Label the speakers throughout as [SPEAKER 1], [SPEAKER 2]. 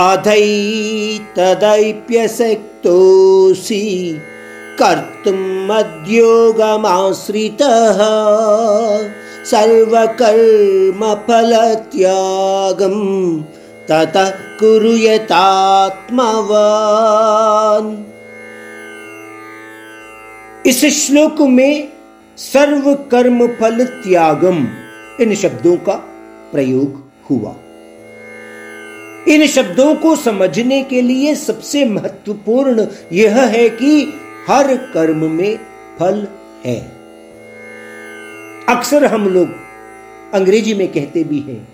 [SPEAKER 1] अधैतदैप्यशक्तोऽसि कर्तुम् मद्योगमाश्रितः सर्वकर्मफलत्यागम् ततः कुरु यतात्मवान् इस श्लोक में सर्व कर्म फल त्यागम इन शब्दों का प्रयोग हुआ। इन शब्दों को समझने के लिए सबसे महत्वपूर्ण यह है कि हर कर्म में फल है। अक्सर हम लोग अंग्रेज़ी में कहते भी हैं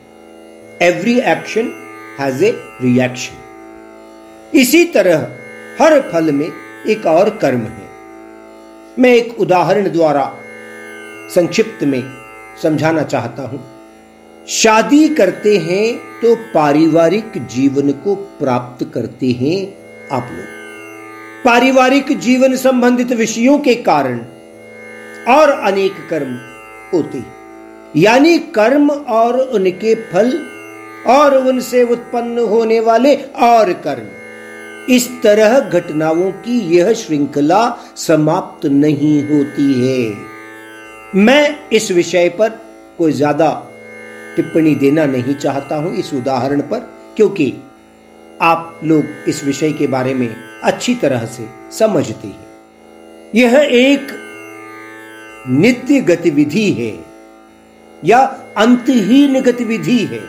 [SPEAKER 1] every action has a reaction इसी तरह हर फल में एक और कर्म है। मैं एक उदाहरण द्वारा संक्षिप्त में समझाना चाहता हूँ। शादी करते हैं तो पारिवारिक जीवन को प्राप्त करते हैं आप लोग। पारिवारिक जीवन संबंधित विषयों के कारण और अनेक कर्म होते यानी कर्म और उनके फल और उनसे उत्पन्न होने वाले और कर्म। इस तरह घटनाओं की यह श्रृंखला समाप्त नहीं होती है। मैं इस विषय पर कोई ज़्यादा टिप्पणी देना नहीं चाहता हूँ इस उदाहरण पर, क्योंकि आप लोग इस विषय के बारे में अच्छी तरह से समझते हैं। यह एक नित्य गतिविधि है, या अंतहीन गतिविधि है।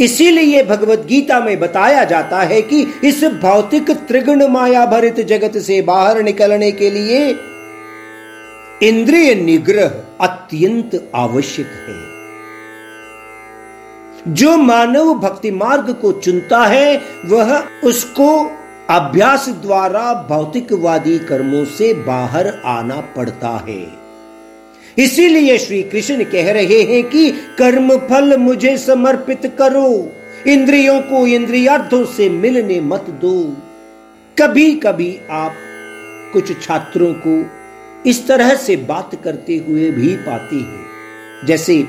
[SPEAKER 1] इसीलिए भगवत गीता में बताया जाता है कि इस भौतिक त्रिगुण माया भरित जगत से बाहर निकलने के लिए इंद्रिय निग्रह अत्यंत आवश्यक है। जो मानव भक्ति मार्ग को चुनता है, वह उसको अभ्यास द्वारा भौतिकवादी कर्मों से बाहर आना पड़ता है। इसीलिए श्री कृष्ण कह रहे हैं कि कर्म फल मुझे समर्पित करो, इंद्रियों को इंद्रियार्थों से मिलने मत दो। कभी कभी आप कुछ छात्रों को इस तरह से बात करते हुए भी पाते हैं, जैसे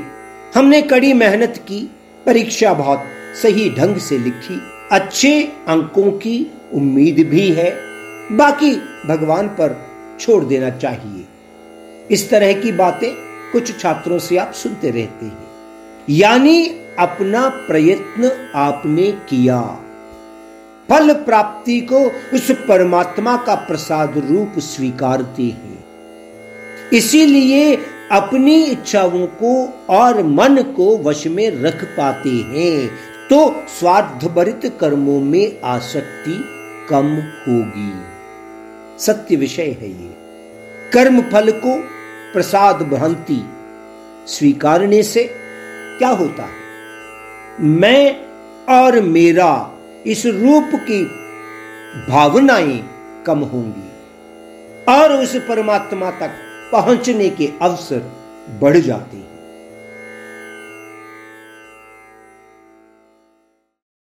[SPEAKER 1] हमने कड़ी मेहनत की परीक्षा बहुत सही ढंग से लिखी। अच्छे अंकों की उम्मीद भी है। बाकी भगवान पर छोड़ देना चाहिए। इस तरह की बातें कुछ छात्रों से आप सुनते रहते हैं। यानी अपना प्रयत्न आपने किया। फल प्राप्ति को उस परमात्मा का प्रसाद रूप स्वीकारते हैं। इसीलिए अपनी इच्छाओं को और मन को वश में रख पाते हैं तो स्वार्थभरित कर्मों में आसक्ति कम होगी। सत्य विषय है ये। कर्म फल को प्रसाद भ्रांति स्वीकारने से क्या होता है? मैं और मेरा इस रूप की भावनाएँ कम होंगी और उस परमात्मा तक पहुँचने के अवसर बढ़ जाते हैं।